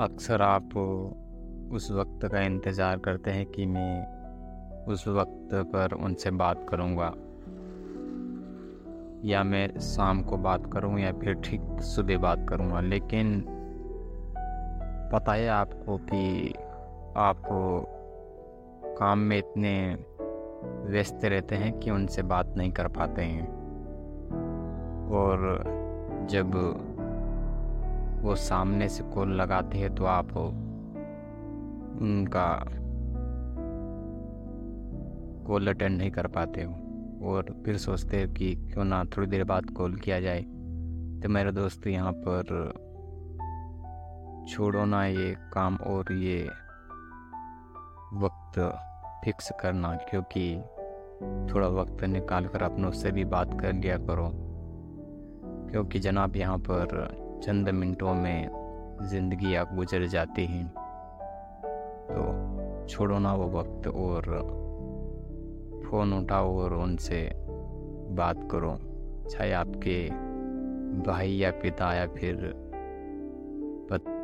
अक्सर आप उस वक्त का इंतज़ार करते हैं कि मैं उस वक्त पर उनसे बात करूँगा। या मैं शाम को बात करूँ या फिर ठीक सुबह बात करूँगा, लेकिन पता है आपको कि आप काम में इतने व्यस्त रहते हैं कि उनसे बात नहीं कर पाते हैं। और जब वो सामने से कॉल लगाते हैं तो आप उनका कॉल अटेंड नहीं कर पाते हो। और फिर सोचते हैं कि क्यों ना थोड़ी देर बाद कॉल किया जाए। तो मेरे दोस्त यहाँ पर छोड़ो ना ये काम और ये वक्त फिक्स करना, क्योंकि थोड़ा वक्त निकाल कर अपनों से भी बात कर लिया करो। क्योंकि जनाब यहाँ पर चंद मिनटों में ज़िंदगी आप गुजर जाती हैं। तो छोड़ो ना वो वक्त और फ़ोन उठाओ और उनसे बात करो। चाहे आपके भाई या पिता या फिर पत